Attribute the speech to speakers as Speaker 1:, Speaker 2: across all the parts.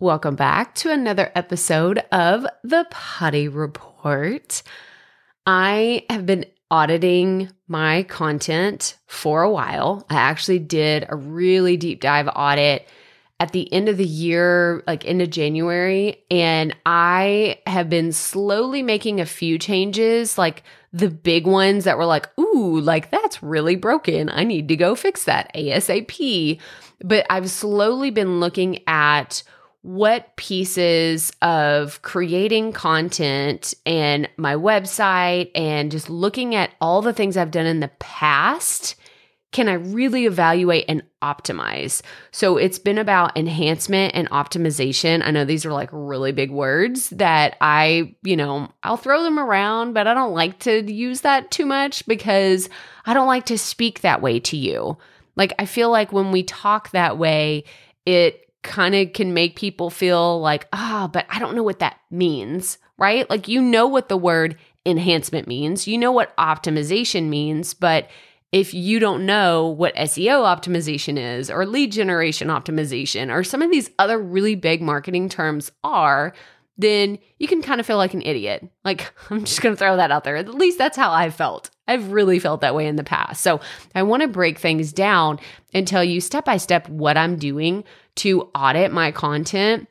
Speaker 1: Welcome back to another episode of the Potty Report. I have been auditing my content for a while. I actually did a really deep dive audit at the end of the year, like end of January, and I have been slowly making a few changes, like the big ones that were like, ooh, like that's really broken. I need to go fix that ASAP. But I've slowly been looking at what pieces of creating content and my website and just looking at all the things I've done in the past can I really evaluate and optimize? So it's been about enhancement and optimization. I know these are like really big words that I, you know, I'll throw them around, but I don't like to use that too much because I don't like to speak that way to you. Like, I feel like when we talk that way, it kind of can make people feel like, ah, oh, but I don't know what that means, right? Like, you know what the word enhancement means, you know what optimization means, but if you don't know what SEO optimization is, or lead generation optimization, or some of these other really big marketing terms are, then you can kind of feel like an idiot. Like, I'm just going to throw that out there. At least that's how I felt. I've really felt that way in the past. So, I want to break things down and tell you step by step what I'm doing to audit my content.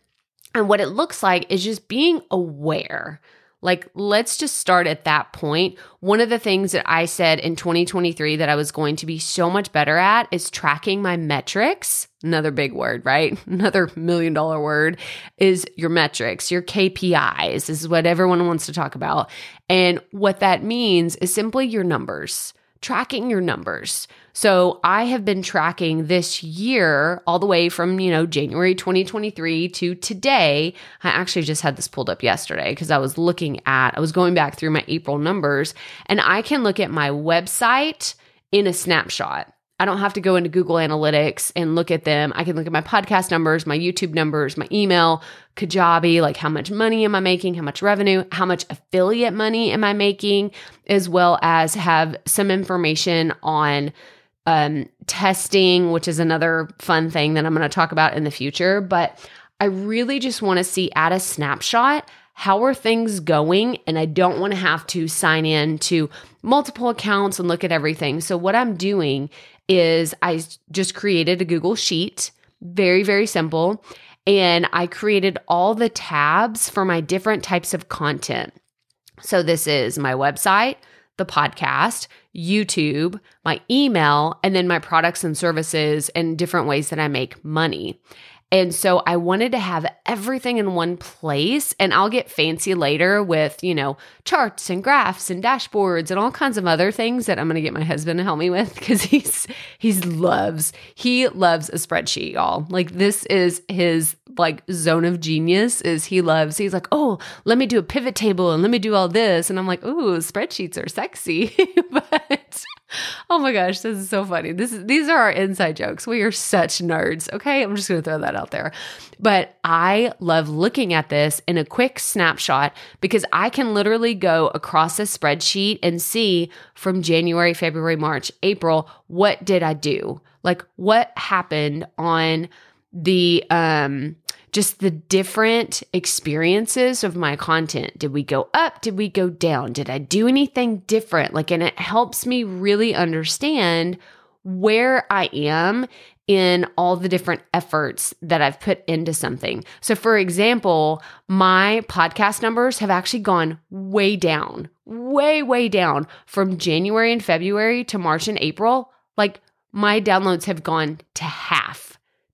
Speaker 1: And what it looks like is just being aware like, let's just start at that point. One of the things that I said in 2023 that I was going to be so much better at is tracking my metrics. Another big word, right? Another million dollar word is your metrics, your KPIs. This is what everyone wants to talk about. And what that means is simply your numbers tracking your numbers. So I have been tracking this year all the way from, you know, January 2023 to today. I actually just had this pulled up yesterday because I was looking at, I was going back through my April numbers and I can look at my website in a snapshot. I don't have to go into Google Analytics and look at them. I can look at my podcast numbers, my YouTube numbers, my email, Kajabi, like how much money am I making, how much revenue, how much affiliate money am I making, as well as have some information on um, testing, which is another fun thing that I'm going to talk about in the future. But I really just want to see at a snapshot how are things going and i don't want to have to sign in to multiple accounts and look at everything so what i'm doing is I just created a Google Sheet, very, very simple. And I created all the tabs for my different types of content. So this is my website, the podcast, YouTube, my email, and then my products and services and different ways that I make money. And so I wanted to have everything in one place. And I'll get fancy later with, you know, charts and graphs and dashboards and all kinds of other things that I'm going to get my husband to help me with because he's, he's loves, he loves a spreadsheet, y'all. Like this is his like zone of genius is he loves, he's like, oh, let me do a pivot table and let me do all this. And I'm like, ooh, spreadsheets are sexy. but Oh my gosh, this is so funny. This is these are our inside jokes. We are such nerds. Okay, I'm just going to throw that out there. But I love looking at this in a quick snapshot because I can literally go across a spreadsheet and see from January, February, March, April, what did I do? Like what happened on the um just the different experiences of my content. Did we go up? Did we go down? Did I do anything different? Like, and it helps me really understand where I am in all the different efforts that I've put into something. So, for example, my podcast numbers have actually gone way down, way, way down from January and February to March and April. Like, my downloads have gone to half,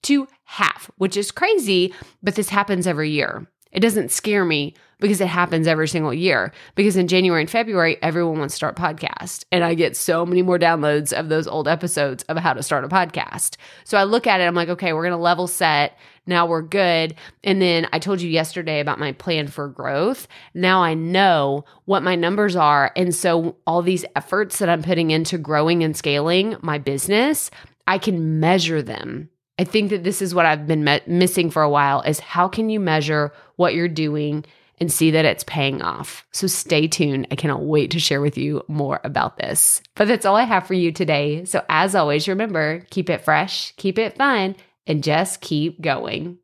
Speaker 1: to half, which is crazy, but this happens every year. It doesn't scare me because it happens every single year. Because in January and February, everyone wants to start podcast. And I get so many more downloads of those old episodes of how to start a podcast. So I look at it, I'm like, okay, we're going to level set. Now we're good. And then I told you yesterday about my plan for growth. Now I know what my numbers are. And so all these efforts that I'm putting into growing and scaling my business, I can measure them I think that this is what I've been me- missing for a while is how can you measure what you're doing and see that it's paying off. So stay tuned. I cannot wait to share with you more about this. But that's all I have for you today. So as always, remember, keep it fresh, keep it fun, and just keep going.